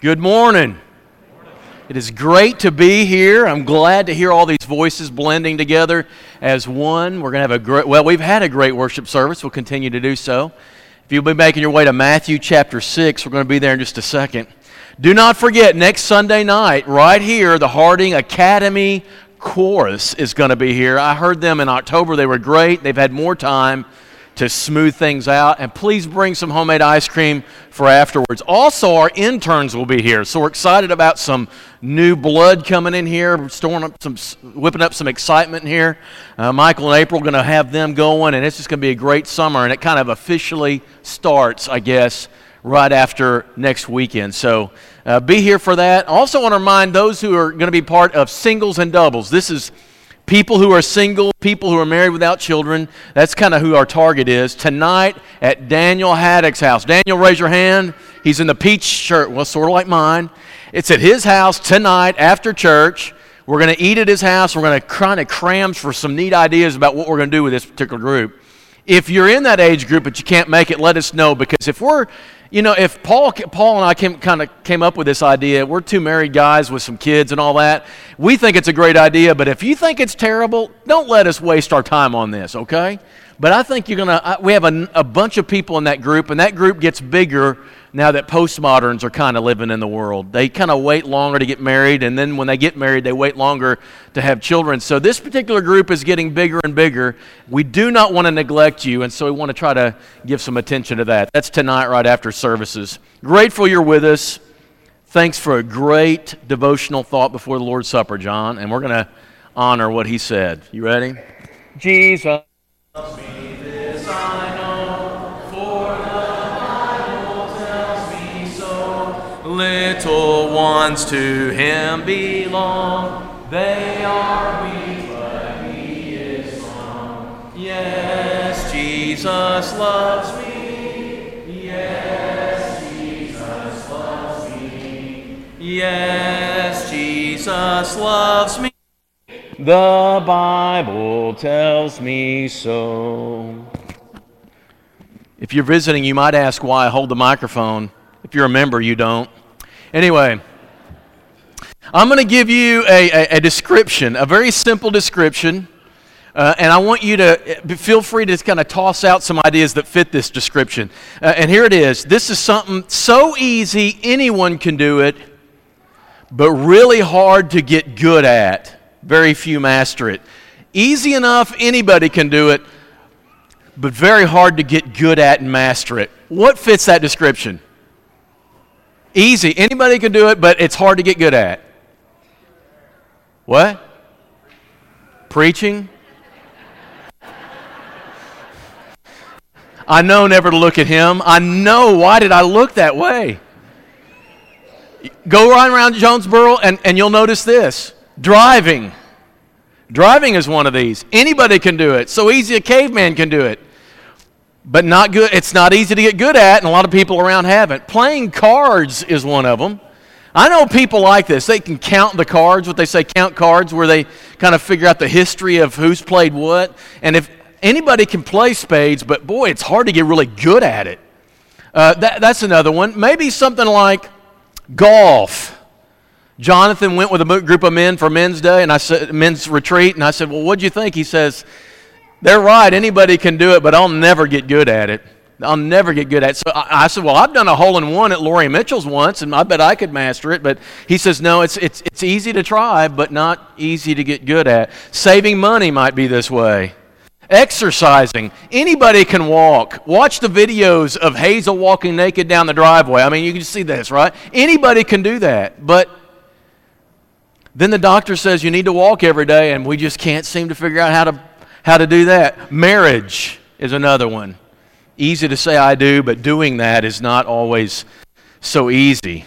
Good morning. It is great to be here. I'm glad to hear all these voices blending together as one. We're going to have a great, well, we've had a great worship service. We'll continue to do so. If you'll be making your way to Matthew chapter 6, we're going to be there in just a second. Do not forget, next Sunday night, right here, the Harding Academy Chorus is going to be here. I heard them in October. They were great. They've had more time to smooth things out. And please bring some homemade ice cream for afterwards. Also, our interns will be here. So we're excited about some new blood coming in here, storing up some, whipping up some excitement here. Uh, Michael and April are going to have them going, and it's just going to be a great summer. And it kind of officially starts, I guess, right after next weekend. So uh, be here for that. Also, want to remind those who are going to be part of singles and doubles. This is people who are single, people who are married without children. That's kind of who our target is. Tonight at Daniel Haddock's house. Daniel, raise your hand. He's in the peach shirt, well, sort of like mine. It's at his house tonight after church. We're going to eat at his house. We're going to kind of cram for some neat ideas about what we're going to do with this particular group. If you're in that age group but you can't make it, let us know because if we're you know, if Paul, Paul and I came, kind of came up with this idea, we're two married guys with some kids and all that. We think it's a great idea, but if you think it's terrible, don't let us waste our time on this, okay? But I think you're going to, we have a, a bunch of people in that group, and that group gets bigger now that postmoderns are kind of living in the world. They kind of wait longer to get married, and then when they get married, they wait longer to have children. So this particular group is getting bigger and bigger. We do not want to neglect you, and so we want to try to give some attention to that. That's tonight, right after services. Grateful you're with us. Thanks for a great devotional thought before the Lord's Supper, John, and we're going to honor what he said. You ready? Jesus. Little ones to him belong. They are weak, but he is strong. Yes, Jesus loves me. Yes, Jesus loves me. Yes, Jesus loves me. The Bible tells me so. If you're visiting, you might ask why I hold the microphone. If you're a member, you don't. Anyway, I'm going to give you a, a, a, description, a very simple description, uh, and I want you to uh, feel free to kind of toss out some ideas that fit this description. Uh, and here it is. This is something so easy, anyone can do it, but really hard to get good at. Very few master it. Easy enough, anybody can do it, but very hard to get good at and master it. What fits that description? Easy. Anybody can do it, but it's hard to get good at. What? Preaching? I know never to look at him. I know. Why did I look that way? Go right around Jonesboro and, and you'll notice this driving. Driving is one of these. Anybody can do it. So easy a caveman can do it but not good. It's not easy to get good at, and a lot of people around haven't. Playing cards is one of them. I know people like this. They can count the cards, what they say count cards, where they kind of figure out the history of who's played what. And if anybody can play spades, but boy, it's hard to get really good at it. Uh, that, that's another one. Maybe something like golf. Jonathan went with a group of men for men's day, and I said men's retreat, and I said, "Well, what'd you think?" He says, they're right. Anybody can do it, but I'll never get good at it. I'll never get good at it. So I, I, said, Well, I've done a hole in one at Laurie Mitchell's once, and I bet I could master it. But he says, No, it's, it's, it's easy to try, but not easy to get good at. Saving money might be this way. Exercising. Anybody can walk. Watch the videos of Hazel walking naked down the driveway. I mean, you can see this, right? Anybody can do that. But then the doctor says you need to walk every day, and we just can't seem to figure out how to how to do that. Marriage is another one. Easy to say I do, but doing that is not always so easy.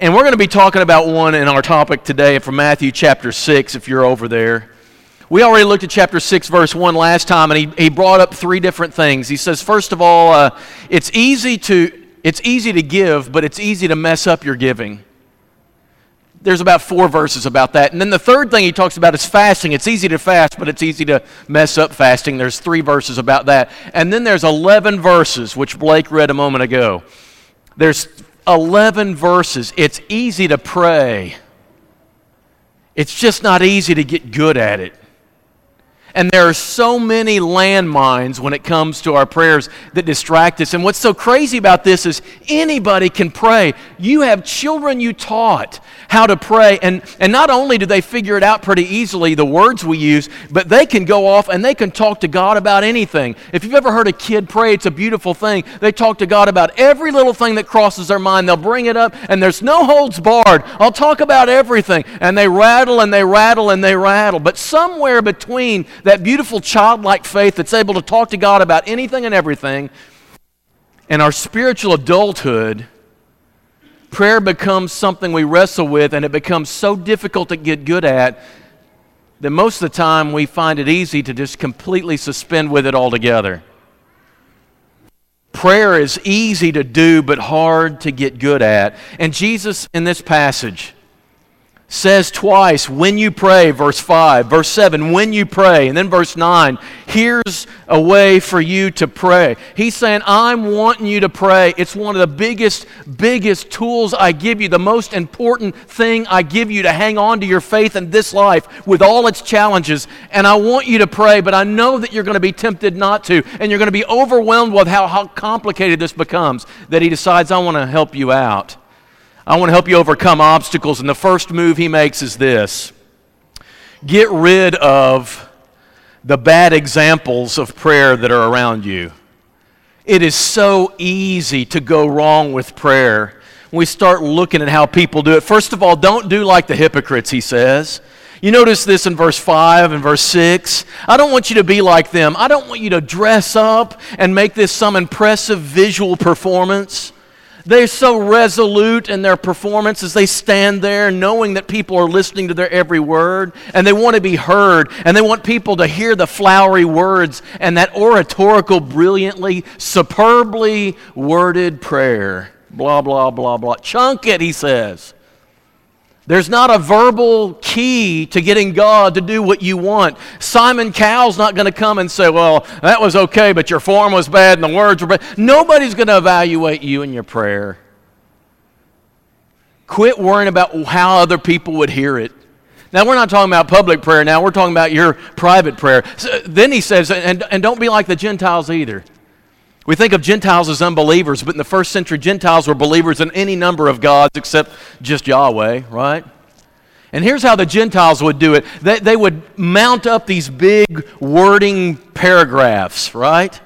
And we're going to be talking about one in our topic today from Matthew chapter 6, if you're over there. We already looked at chapter 6, verse 1 last time, and he, he brought up three different things. He says, first of all, uh, it's, easy to, it's easy to give, but it's easy to mess up your giving there's about four verses about that. And then the third thing he talks about is fasting. It's easy to fast, but it's easy to mess up fasting. There's three verses about that. And then there's 11 verses, which Blake read a moment ago. There's 11 verses, it's easy to pray. It's just not easy to get good at it. And there are so many landmines when it comes to our prayers that distract us. And what's so crazy about this is anybody can pray. You have children you taught how to pray. And, and not only do they figure it out pretty easily, the words we use, but they can go off and they can talk to God about anything. If you've ever heard a kid pray, it's a beautiful thing. They talk to God about every little thing that crosses their mind. They'll bring it up, and there's no holds barred. I'll talk about everything. And they rattle and they rattle and they rattle. But somewhere between that beautiful childlike faith that's able to talk to God about anything and everything, and our spiritual adulthood, prayer becomes something we wrestle with, and it becomes so difficult to get good at that most of the time we find it easy to just completely suspend with it altogether. Prayer is easy to do, but hard to get good at. And Jesus, in this passage, says twice, when you pray, verse 5, verse 7, when you pray, and then verse 9, here's a way for you to pray. He's saying, I'm wanting you to pray. It's one of the biggest, biggest tools I give you, the most important thing I give you to hang on to your faith in this life with all its challenges. And I want you to pray, but I know that you're going to be tempted not to, and you're going to be overwhelmed with how, how complicated this becomes, that He decides, I want to help you out. I want to help you overcome obstacles. And the first move he makes is this get rid of the bad examples of prayer that are around you. It is so easy to go wrong with prayer. We start looking at how people do it. First of all, don't do like the hypocrites, he says. You notice this in verse 5 and verse 6. I don't want you to be like them. I don't want you to dress up and make this some impressive visual performance. They're so resolute in their performance as they stand there knowing that people are listening to their every word and they want to be heard and they want people to hear the flowery words and that oratorical, brilliantly, superbly worded prayer. Blah, blah, blah, blah. Chunk it, he says. There's not a verbal key to getting God to do what you want. Simon Cowell's not going to come and say, Well, that was okay, but your form was bad and the words were bad. Nobody's going to evaluate you in your prayer. Quit worrying about how other people would hear it. Now, we're not talking about public prayer now, we're talking about your private prayer. So, then he says, and, and don't be like the Gentiles either. We think of Gentiles as unbelievers, but in the first century, Gentiles were believers in any number of gods except just Yahweh, right? And here's how the Gentiles would do it they, they would mount up these big wording paragraphs, right?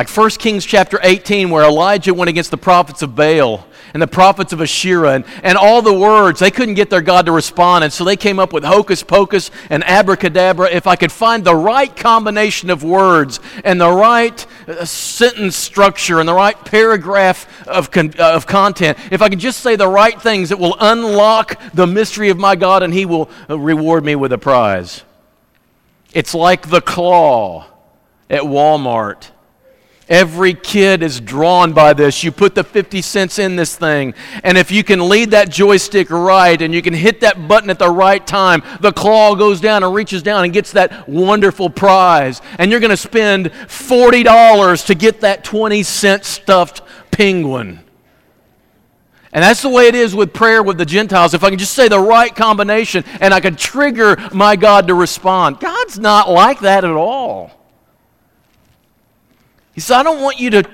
Like 1 Kings chapter 18, where Elijah went against the prophets of Baal and the prophets of Asherah and, and all the words. They couldn't get their God to respond, and so they came up with hocus pocus and abracadabra. If I could find the right combination of words and the right uh, sentence structure and the right paragraph of, con- uh, of content, if I could just say the right things, it will unlock the mystery of my God and He will uh, reward me with a prize. It's like the claw at Walmart Every kid is drawn by this. You put the 50 cents in this thing, and if you can lead that joystick right and you can hit that button at the right time, the claw goes down and reaches down and gets that wonderful prize. And you're going to spend $40 to get that 20 cent stuffed penguin. And that's the way it is with prayer with the Gentiles. If I can just say the right combination and I can trigger my God to respond, God's not like that at all. He I don't want you to,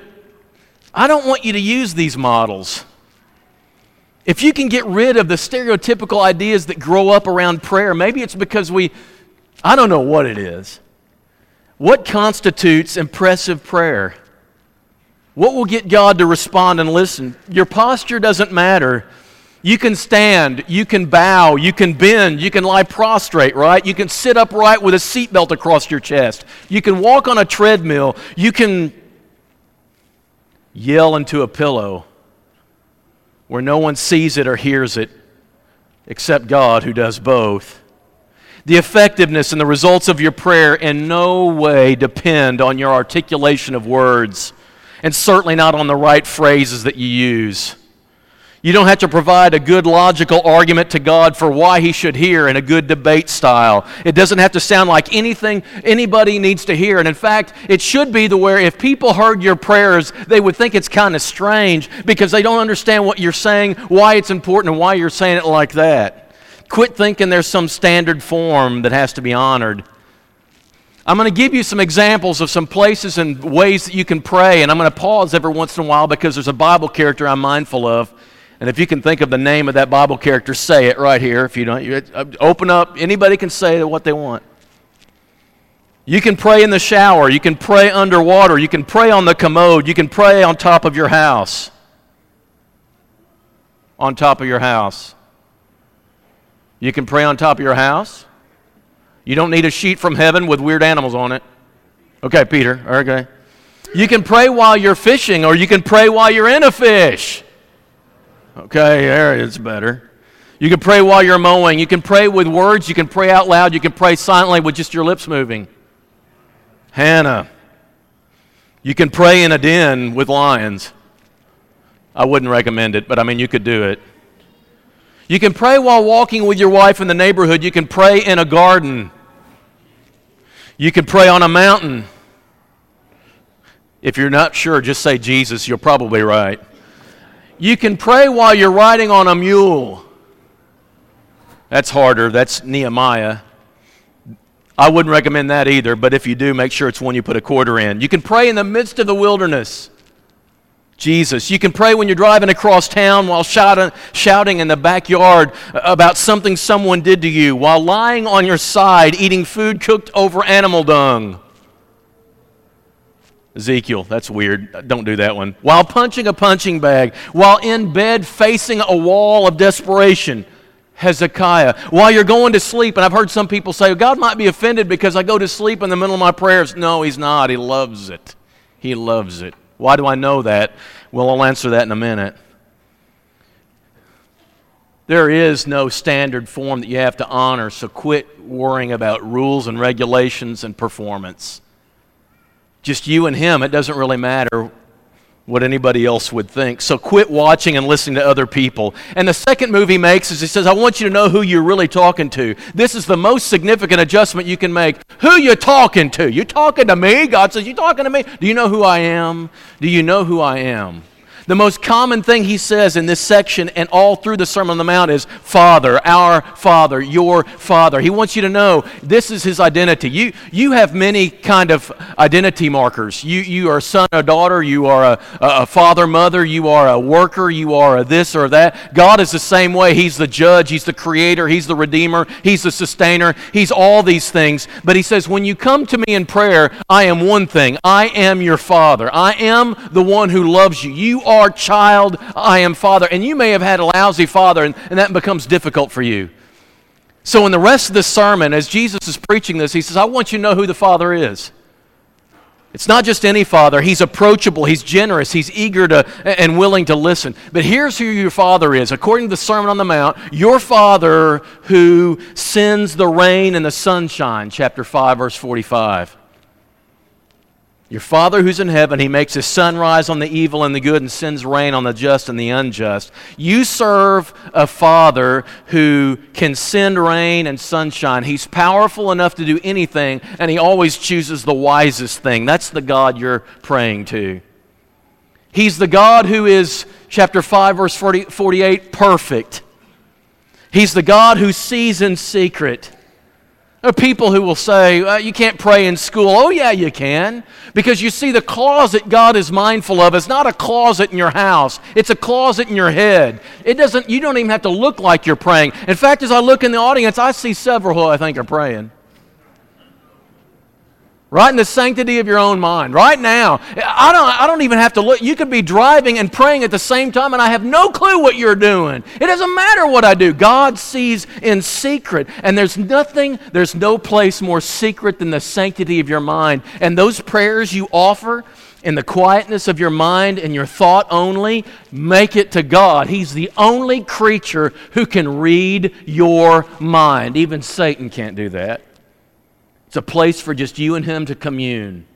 I don't want you to use these models. If you can get rid of the stereotypical ideas that grow up around prayer, maybe it's because we, I don't know what it is. What constitutes impressive prayer? What will get God to respond and listen? Your posture doesn't matter. You can stand, you can bow, you can bend, you can lie prostrate, right? You can sit upright with a seatbelt across your chest. You can walk on a treadmill. You can yell into a pillow where no one sees it or hears it except God who does both. The effectiveness and the results of your prayer in no way depend on your articulation of words, and certainly not on the right phrases that you use. You don't have to provide a good logical argument to God for why He should hear in a good debate style. It doesn't have to sound like anything anybody needs to hear. And in fact, it should be the where if people heard your prayers, they would think it's kind of strange because they don't understand what you're saying, why it's important, and why you're saying it like that. Quit thinking there's some standard form that has to be honored. I'm going to give you some examples of some places and ways that you can pray, and I'm going to pause every once in a while because there's a Bible character I'm mindful of. And if you can think of the name of that Bible character, say it right here. If you don't, you uh, open up. Anybody can say what they want. You can pray in the shower. You can pray underwater. You can pray on the commode. You can pray on top of your house. On top of your house. You can pray on top of your house. You don't need a sheet from heaven with weird animals on it. Okay, Peter. Okay. You can pray while you're fishing, or you can pray while you're in a fish. Okay, there it's better. You can pray while you're mowing. You can pray with words. You can pray out loud. You can pray silently with just your lips moving. Hannah. You can pray in a den with lions. I wouldn't recommend it, but I mean, you could do it. You can pray while walking with your wife in the neighborhood. You can pray in a garden. You can pray on a mountain. If you're not sure, just say Jesus. You're probably right. You can pray while you're riding on a mule. That's harder. That's Nehemiah. I wouldn't recommend that either, but if you do, make sure it's one you put a quarter in. You can pray in the midst of the wilderness. Jesus. You can pray when you're driving across town while shouting, shouting in the backyard about something someone did to you, while lying on your side eating food cooked over animal dung. Ezekiel, that's weird. Don't do that one. While punching a punching bag, while in bed facing a wall of desperation. Hezekiah. While you're going to sleep, and I've heard some people say, oh, God might be offended because I go to sleep in the middle of my prayers. No, He's not. He loves it. He loves it. Why do I know that? Well, I'll answer that in a minute. There is no standard form that you have to honor, so quit worrying about rules and regulations and performance just you and him, it doesn't really matter what anybody else would think. So quit watching and listening to other people. And the second move he makes is he says, I want you to know who you're really talking to. This is the most significant adjustment you can make. Who you talking to? You talking to me? God says, You talking to me? Do you know who I am? Do you know who I am? The most common thing he says in this section and all through the Sermon on the Mount is Father, our Father, your Father. He wants you to know this is his identity. You, you have many kind of identity markers. You, you are a son or daughter, you are a, a father, mother, you are a worker, you are a this or that. God is the same way. He's the judge, He's the creator, He's the redeemer, He's the sustainer, He's all these things. But He says, when you come to me in prayer, I am one thing. I am your Father. I am the one who loves you. You are are child, I am father. And you may have had a lousy father, and, and that becomes difficult for you. So, in the rest of the sermon, as Jesus is preaching this, he says, I want you to know who the Father is. It's not just any father. He's approachable, he's generous, he's eager to and willing to listen. But here's who your father is. According to the Sermon on the Mount, your father who sends the rain and the sunshine, chapter 5, verse 45. Your Father who's in heaven, He makes His sun rise on the evil and the good and sends rain on the just and the unjust. You serve a Father who can send rain and sunshine. He's powerful enough to do anything, and He always chooses the wisest thing. That's the God you're praying to. He's the God who is, chapter 5, verse 40, 48, perfect. He's the God who sees in secret. There are people who will say, well, You can't pray in school. Oh, yeah, you can. Because you see, the closet God is mindful of is not a closet in your house, it's a closet in your head. It doesn't, you don't even have to look like you're praying. In fact, as I look in the audience, I see several who I think are praying right in the sanctity of your own mind right now I don't, I don't even have to look you could be driving and praying at the same time and i have no clue what you're doing it doesn't matter what i do god sees in secret and there's nothing there's no place more secret than the sanctity of your mind and those prayers you offer in the quietness of your mind and your thought only, make it to God. He's the only creature who can read your mind. Even Satan can't do that. It's a place for just you and Him to commune.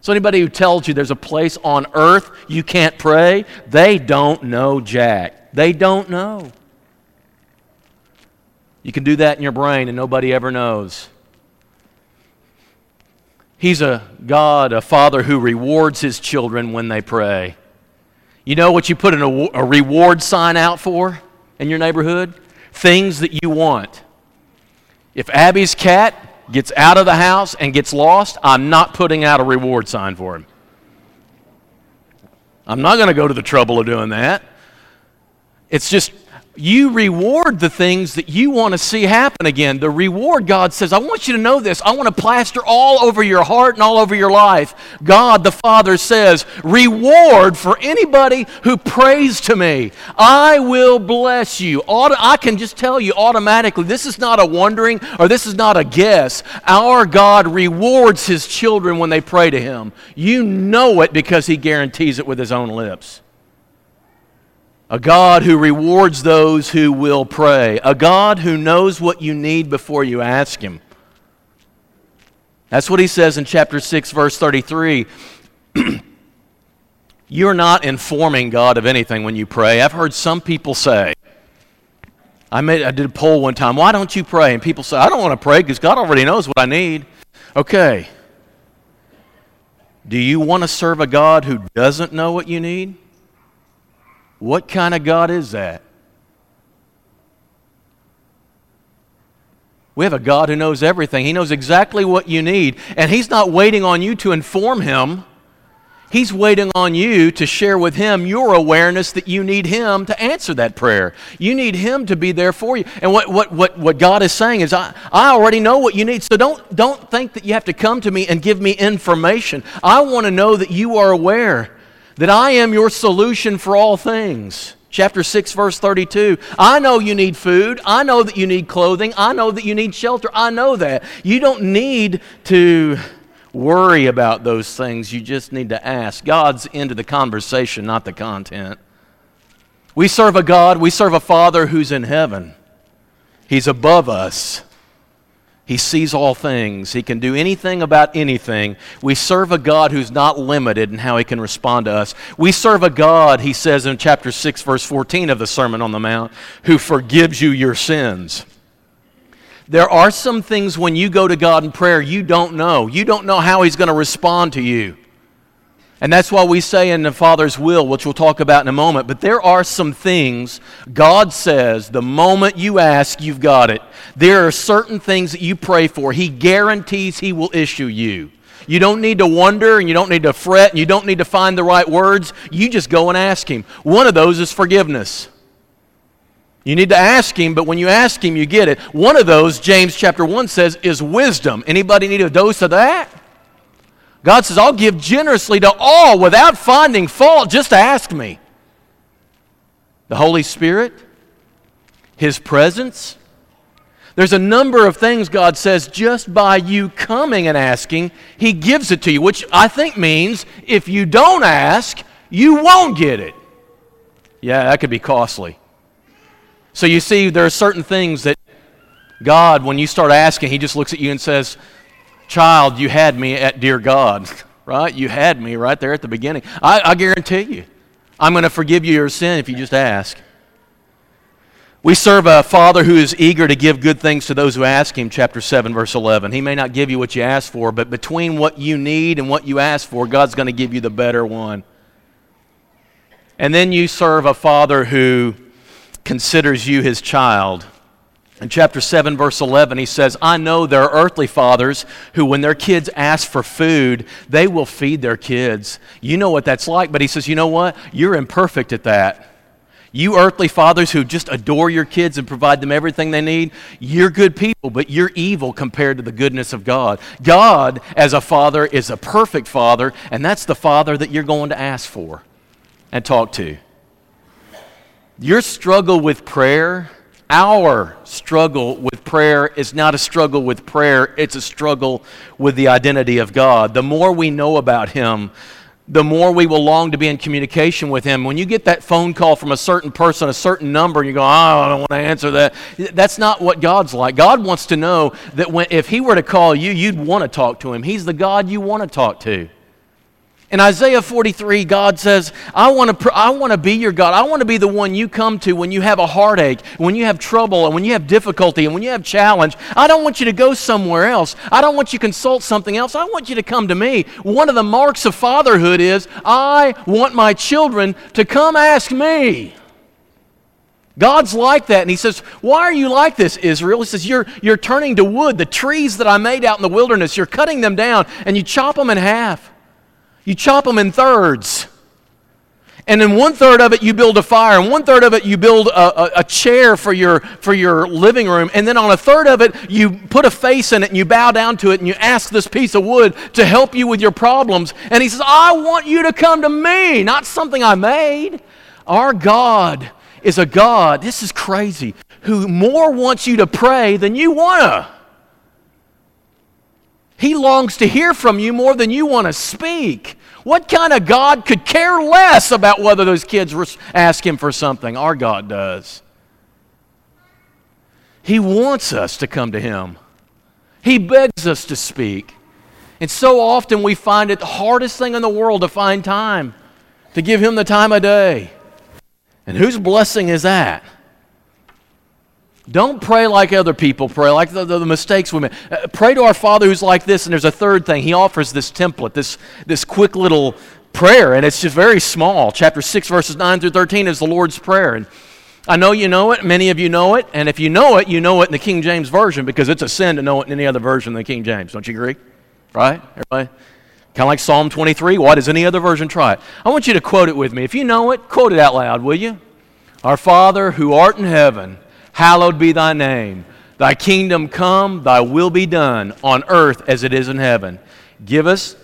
So, anybody who tells you there's a place on earth you can't pray, they don't know Jack. They don't know. You can do that in your brain and nobody ever knows. He's a God, a Father who rewards His children when they pray. You know what you put a, a reward sign out for in your neighborhood? Things that you want. If Abby's cat gets out of the house and gets lost, I'm not putting out a reward sign for him. I'm not going to go to the trouble of doing that. It's just you reward the things that you want to see happen again. The reward, God says, I want you to know this. I want to plaster all over your heart and all over your life. God the Father says, reward for anybody who prays to me. I will bless you. I can just tell you automatically, this is not a wondering or this is not a guess. Our God rewards his children when they pray to him. You know it because he guarantees it with his own lips. A God who rewards those who will pray. A God who knows what you need before you ask Him. That's what He says in chapter 6, verse 33. You're not informing God of anything when you pray. I've heard some people say, I, made, I did a poll one time, why don't you pray? And people say, I don't want to pray because God already knows what I need. Okay. Do you want to serve a God who doesn't know what you need? What kind of God is that? We have a God who knows everything. He knows exactly what you need. And He's not waiting on you to inform Him. He's waiting on you to share with Him your awareness that you need Him to answer that prayer. You need Him to be there for you. And what, what, what, what God is saying is, I, I already know what you need. So don't, don't think that you have to come to me and give me information. I want to know that you are aware that I am your solution for all things. Chapter 6, verse 32. I know you need food. I know that you need clothing. I know that you need shelter. I know that. You don't need to worry about those things. You just need to ask. God's into the conversation, not the content. We serve a God, we serve a Father who's in heaven. He's above us. He sees all things. He can do anything about anything. We serve a God who's not limited in how he can respond to us. We serve a God, he says in chapter 6, verse 14 of the Sermon on the Mount, who forgives you your sins. There are some things when you go to God in prayer you don't know. You don't know how he's going to respond to you. And that's why we say in the Father's will, which we'll talk about in a moment, but there are some things God says the moment you ask, you've got it. There are certain things that you pray for, He guarantees He will issue you. You don't need to wonder and you don't need to fret and you don't need to find the right words. You just go and ask Him. One of those is forgiveness. You need to ask him, but when you ask him, you get it. One of those, James chapter 1 says, is wisdom. Anybody need a dose of that? God says, I'll give generously to all without finding fault. Just ask me. The Holy Spirit, His presence. There's a number of things God says just by you coming and asking, He gives it to you, which I think means if you don't ask, you won't get it. Yeah, that could be costly. So you see, there are certain things that God, when you start asking, He just looks at you and says, Child, you had me at dear God, right? You had me right there at the beginning. I, I guarantee you, I'm going to forgive you your sin if you just ask. We serve a Father who is eager to give good things to those who ask Him, chapter 7, verse 11. He may not give you what you ask for, but between what you need and what you ask for, God's going to give you the better one. And then you serve a Father who considers you His child. In chapter 7, verse 11, he says, I know there are earthly fathers who, when their kids ask for food, they will feed their kids. You know what that's like, but he says, You know what? You're imperfect at that. You earthly fathers who just adore your kids and provide them everything they need, you're good people, but you're evil compared to the goodness of God. God, as a father, is a perfect father, and that's the father that you're going to ask for and talk to. Your struggle with prayer our struggle with prayer is not a struggle with prayer, it's a struggle with the identity of God. The more we know about Him, the more we will long to be in communication with Him. When you get that phone call from a certain person, a certain number, and you go, oh, I don't want to answer that, that's not what God's like. God wants to know that when, if He were to call you, you'd want to talk to Him. He's the God you want to talk to. In Isaiah 43, God says, I want, to pr- I want to be your God. I want to be the one you come to when you have a heartache, when you have trouble, and when you have difficulty, and when you have challenge. I don't want you to go somewhere else. I don't want you to consult something else. I want you to come to me. One of the marks of fatherhood is I want my children to come ask me. God's like that. And he says, Why are you like this, Israel? He says, You're, you're turning to wood. The trees that I made out in the wilderness, you're cutting them down, and you chop them in half. You chop them in thirds. And in one third of it, you build a fire. And one third of it, you build a, a, a, chair for your, for your living room. And then on a third of it, you put a face in it and you bow down to it and you ask this piece of wood to help you with your problems. And he says, I want you to come to me, not something I made. Our God is a God, this is crazy, who more wants you to pray than you want to. He longs to hear from you more than you want to speak. What kind of God could care less about whether those kids ask Him for something? Our God does. He wants us to come to Him, He begs us to speak. And so often we find it the hardest thing in the world to find time to give Him the time of day. And whose blessing is that? Don't pray like other people pray, like the, the, the mistakes we make. Uh, pray to our Father who's like this, and there's a third thing. He offers this template, this, this quick little prayer, and it's just very small. Chapter 6, verses 9 through 13 is the Lord's Prayer. And I know you know it, many of you know it, and if you know it, you know it in the King James Version because it's a sin to know it in any other version than the King James. Don't you agree? Right? Everybody? Kind of like Psalm 23. Why does any other version try it? I want you to quote it with me. If you know it, quote it out loud, will you? Our Father who art in heaven hallowed be thy name. Thy kingdom come, thy will be done on earth as it is in heaven. Give us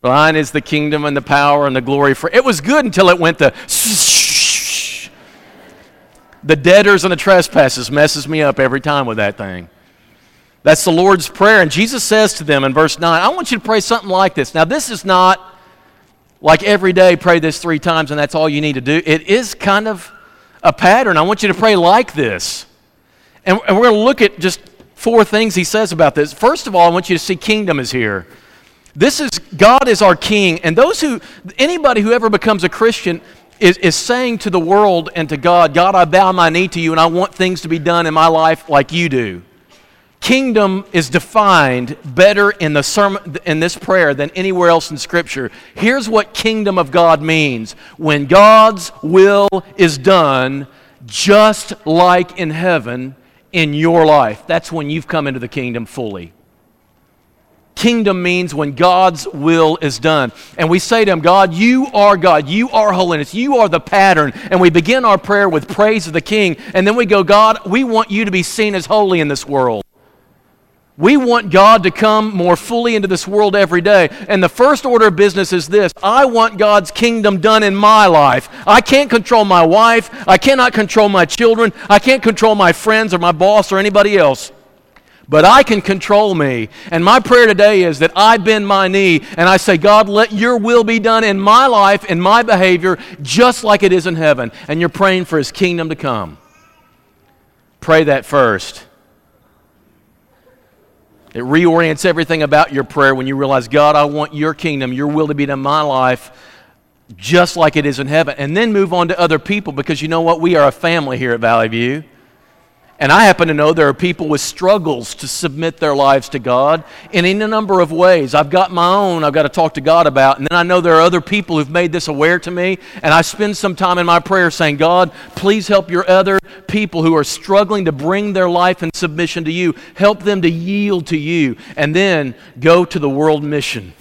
Thine is the kingdom and the power and the glory for it was good until it went to the debtors and the trespasses messes me up every time with that thing. That's the Lord's Prayer. And Jesus says to them in verse 9, I want you to pray something like this. Now, this is not like every day pray this three times and that's all you need to do. It is kind of a pattern. I want you to pray like this. And, we're going to look at just four things he says about this. First of all, I want you to see kingdom is here. This is God is our king. And those who, anybody who ever becomes a Christian, is, is saying to the world and to God, God, I bow my knee to you and I want things to be done in my life like you do. Kingdom is defined better in, the sermon, in this prayer than anywhere else in Scripture. Here's what kingdom of God means when God's will is done, just like in heaven, in your life. That's when you've come into the kingdom fully. Kingdom means when God's will is done. And we say to Him, God, you are God. You are holiness. You are the pattern. And we begin our prayer with praise of the King. And then we go, God, we want you to be seen as holy in this world. We want God to come more fully into this world every day. And the first order of business is this I want God's kingdom done in my life. I can't control my wife. I cannot control my children. I can't control my friends or my boss or anybody else. But I can control me. And my prayer today is that I bend my knee and I say, God, let your will be done in my life, in my behavior, just like it is in heaven. And you're praying for his kingdom to come. Pray that first. It reorients everything about your prayer when you realize, God, I want your kingdom, your will to be done in my life just like it is in heaven. And then move on to other people because you know what? We are a family here at Valley View. And I happen to know there are people with struggles to submit their lives to God in any number of ways. I've got my own I've got to talk to God about. And then I know there are other people who've made this aware to me. And I spend some time in my prayer saying, God, please help your other people who are struggling to bring their life in submission to you. Help them to yield to you. And then go to the world mission.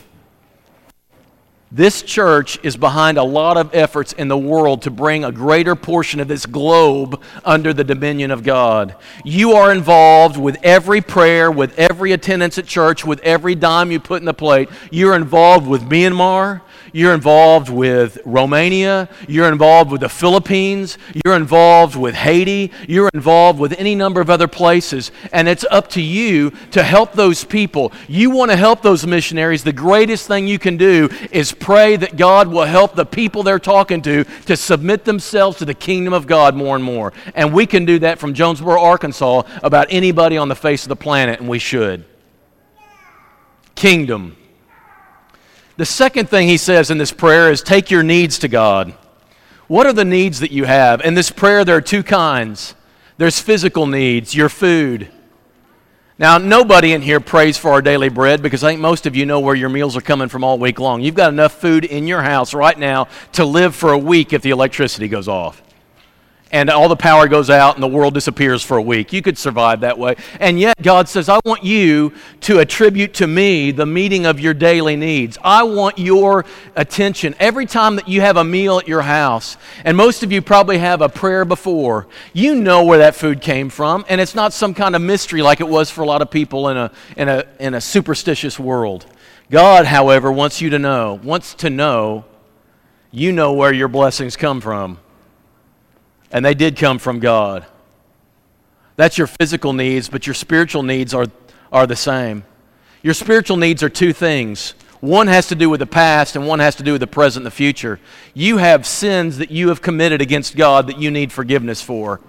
This church is behind a lot of efforts in the world to bring a greater portion of this globe under the dominion of God. You are involved with every prayer, with every attendance at church, with every dime you put in the plate. You're involved with Myanmar. You're involved with Romania, you're involved with the Philippines, you're involved with Haiti, you're involved with any number of other places, and it's up to you to help those people. You want to help those missionaries. The greatest thing you can do is pray that God will help the people they're talking to to submit themselves to the kingdom of God more and more. And we can do that from Jonesboro, Arkansas, about anybody on the face of the planet, and we should. Kingdom. The second thing he says in this prayer is take your needs to God. What are the needs that you have? In this prayer, there are two kinds there's physical needs, your food. Now, nobody in here prays for our daily bread because I think most of you know where your meals are coming from all week long. You've got enough food in your house right now to live for a week if the electricity goes off and all the power goes out and the world disappears for a week. You could survive that way. And yet, God says, I want you to attribute to me the meeting of your daily needs. I want your attention every time that you have a meal at your house. And most of you probably have a prayer before. You know where that food came from, and it's not some kind of mystery like it was for a lot of people in a, in a, in a superstitious world. God, however, wants you to know, wants to know you know where your blessings come from and they did come from God. That's your physical needs, but your spiritual needs are, are the same. Your spiritual needs are two things. One has to do with the past, and one has to do with the present and the future. You have sins that you have committed against God that you need forgiveness for.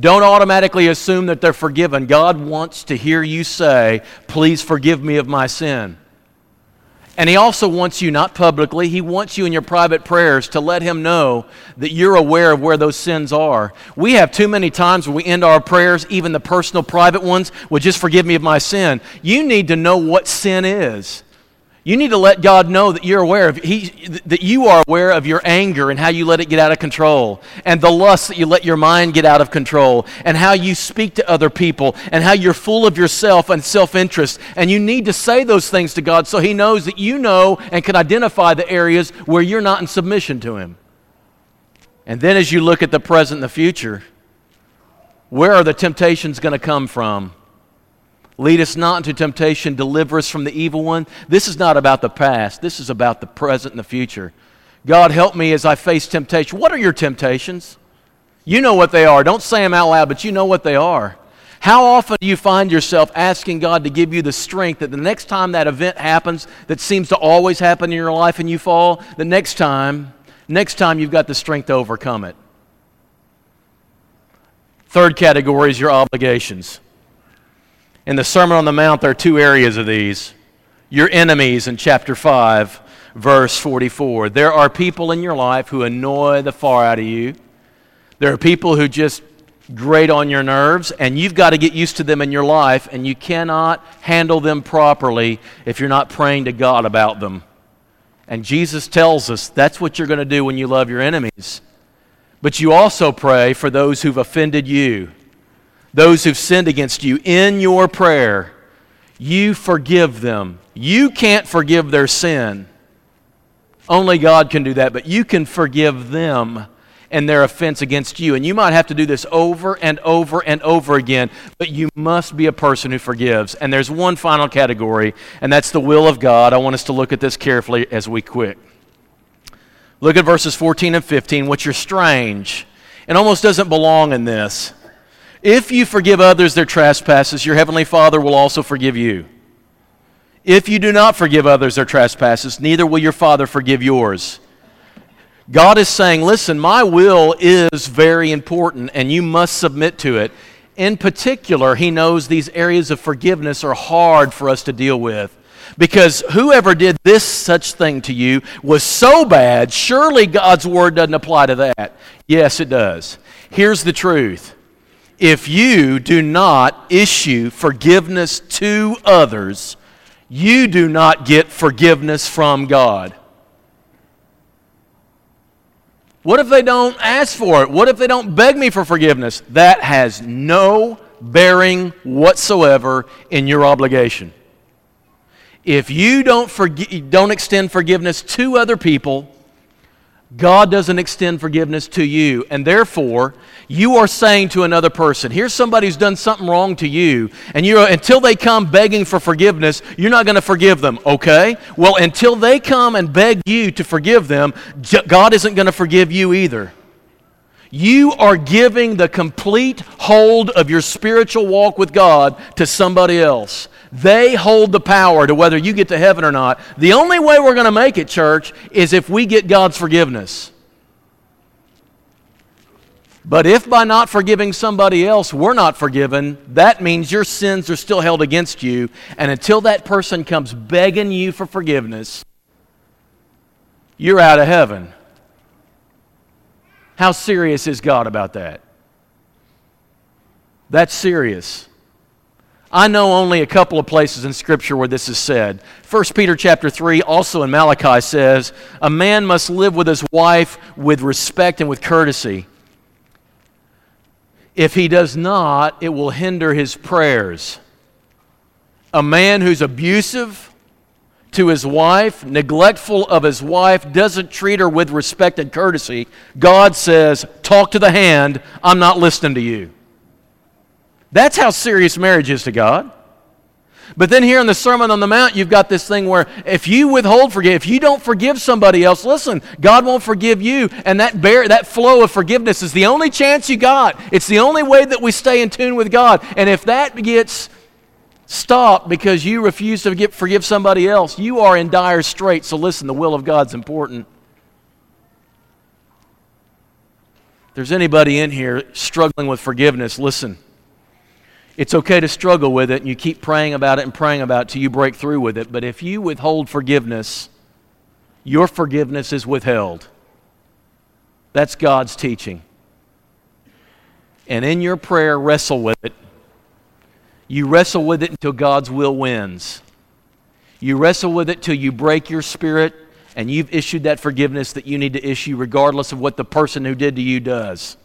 Don't automatically assume that they're forgiven. God wants to hear you say, Please forgive me of my sin. And he also wants you, not publicly, he wants you in your private prayers to let him know that you're aware of where those sins are. We have too many times when we end our prayers, even the personal, private ones, with just forgive me of my sin. You need to know what sin is. You need to let God know that you're aware of he, that you are aware of your anger and how you let it get out of control, and the lust that you let your mind get out of control, and how you speak to other people, and how you're full of yourself and self-interest. And you need to say those things to God so He knows that you know and can identify the areas where you're not in submission to Him. And then as you look at the present and the future, where are the temptations going to come from? Lead us not into temptation, deliver us from the evil one. This is not about the past, this is about the present and the future. God, help me as I face temptation. What are your temptations? You know what they are. Don't say them out loud, but you know what they are. How often do you find yourself asking God to give you the strength that the next time that event happens that seems to always happen in your life and you fall, the next time, next time you've got the strength to overcome it? Third category is your obligations. In the Sermon on the Mount, there are two areas of these. Your enemies in chapter 5, verse 44. There are people in your life who annoy the far out of you. There are people who just grate on your nerves, and you've got to get used to them in your life, and you cannot handle them properly if you're not praying to God about them. And Jesus tells us that's what you're going to do when you love your enemies. But you also pray for those who've offended you those who've sinned against you in your prayer, you forgive them. You can't forgive their sin. Only God can do that, but you can forgive them and their offense against you. And you might have to do this over and over and over again, but you must be a person who forgives. And there's one final category, and that's the will of God. I want us to look at this carefully as we quit. Look at verses 14 and 15, which are strange and almost doesn't belong in this. If you forgive others their trespasses, your heavenly Father will also forgive you. If you do not forgive others their trespasses, neither will your Father forgive yours. God is saying, listen, my will is very important and you must submit to it. In particular, He knows these areas of forgiveness are hard for us to deal with. Because whoever did this such thing to you was so bad, surely God's word doesn't apply to that. Yes, it does. Here's the truth if you do not issue forgiveness to others, you do not get forgiveness from God. What if they don't ask for it? What if they don't beg me for forgiveness? That has no bearing whatsoever in your obligation. If you don't, forgi- don't extend forgiveness to other people, God doesn't extend forgiveness to you. And therefore, you are saying to another person, here's somebody who's done something wrong to you, and you until they come begging for forgiveness, you're not going to forgive them, okay? Well, until they come and beg you to forgive them, God isn't going to forgive you either. You are giving the complete hold of your spiritual walk with God to somebody else. They hold the power to whether you get to heaven or not. The only way we're going to make it, church, is if we get God's forgiveness. But if by not forgiving somebody else we're not forgiven, that means your sins are still held against you. And until that person comes begging you for forgiveness, you're out of heaven. How serious is God about that? That's serious. I know only a couple of places in scripture where this is said. 1 Peter chapter 3 also in Malachi says, "A man must live with his wife with respect and with courtesy. If he does not, it will hinder his prayers." A man who's abusive, to his wife, neglectful of his wife, doesn't treat her with respect and courtesy, God says, Talk to the hand, I'm not listening to you. That's how serious marriage is to God. But then here in the Sermon on the Mount, you've got this thing where if you withhold forgive, if you don't forgive somebody else, listen, God won't forgive you. And that, bear, that flow of forgiveness is the only chance you got. It's the only way that we stay in tune with God. And if that gets stop because you refuse to get, forgive somebody else, you are in dire straits. So listen, the will of God's important. If there's anybody in here struggling with forgiveness, listen. It's okay to struggle with it and you keep praying about it and praying about it till you break through with it. But if you withhold forgiveness, your forgiveness is withheld. That's God's teaching. And in your prayer, wrestle with it you wrestle with it until God's will wins. You wrestle with it till you break your spirit and you've issued that forgiveness that you need to issue, regardless of what the person who did to you does.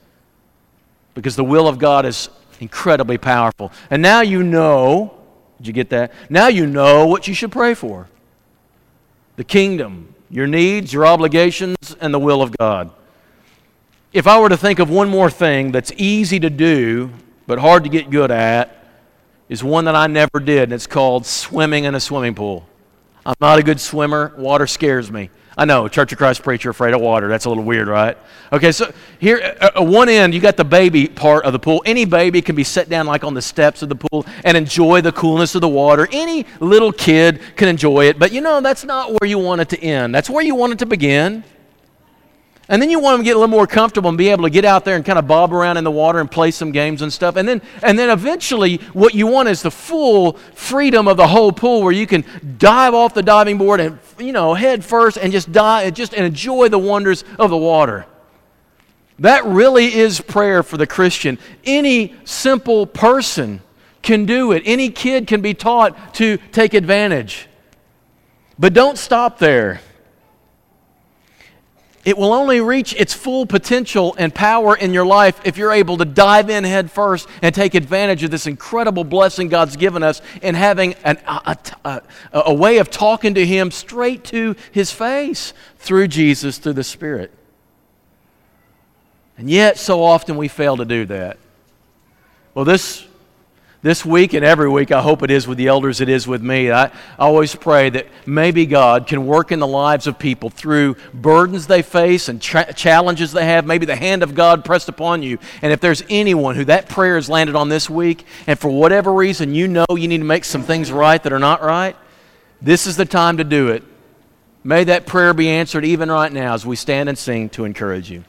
Because the will of God is incredibly powerful. And now you know, did you get that? Now you know what you should pray for the kingdom, your needs, your obligations, and the will of God. If I were to think of one more thing that's easy to do, but hard to get good at, is one that I never did, and it's called swimming in a swimming pool. I'm not a good swimmer. Water scares me. I know, Church of Christ preacher afraid of water. That's a little weird, right? Okay, so here, at one end, you got the baby part of the pool. Any baby can be set down like on the steps of the pool and enjoy the coolness of the water. Any little kid can enjoy it, but you know, that's not where you want it to end. That's where you want it to begin. And then you want them to get a little more comfortable and be able to get out there and kind of bob around in the water and play some games and stuff. And then, and then eventually, what you want is the full freedom of the whole pool where you can dive off the diving board and, you know, head first and just dive and just enjoy the wonders of the water. That really is prayer for the Christian. Any simple person can do it, any kid can be taught to take advantage. But don't stop there it will only reach its full potential and power in your life if you're able to dive in head first and take advantage of this incredible blessing God's given us in having an, a, a, a, way of talking to Him straight to His face through Jesus, through the Spirit. And yet, so often we fail to do that. Well, this this week and every week, I hope it is with the elders, it is with me. I always pray that maybe God can work in the lives of people through burdens they face and tra- challenges they have, maybe the hand of God pressed upon you. And if there's anyone who that prayer has landed on this week, and for whatever reason you know you need to make some things right that are not right, this is the time to do it. May that prayer be answered even right now as we stand and sing to encourage you.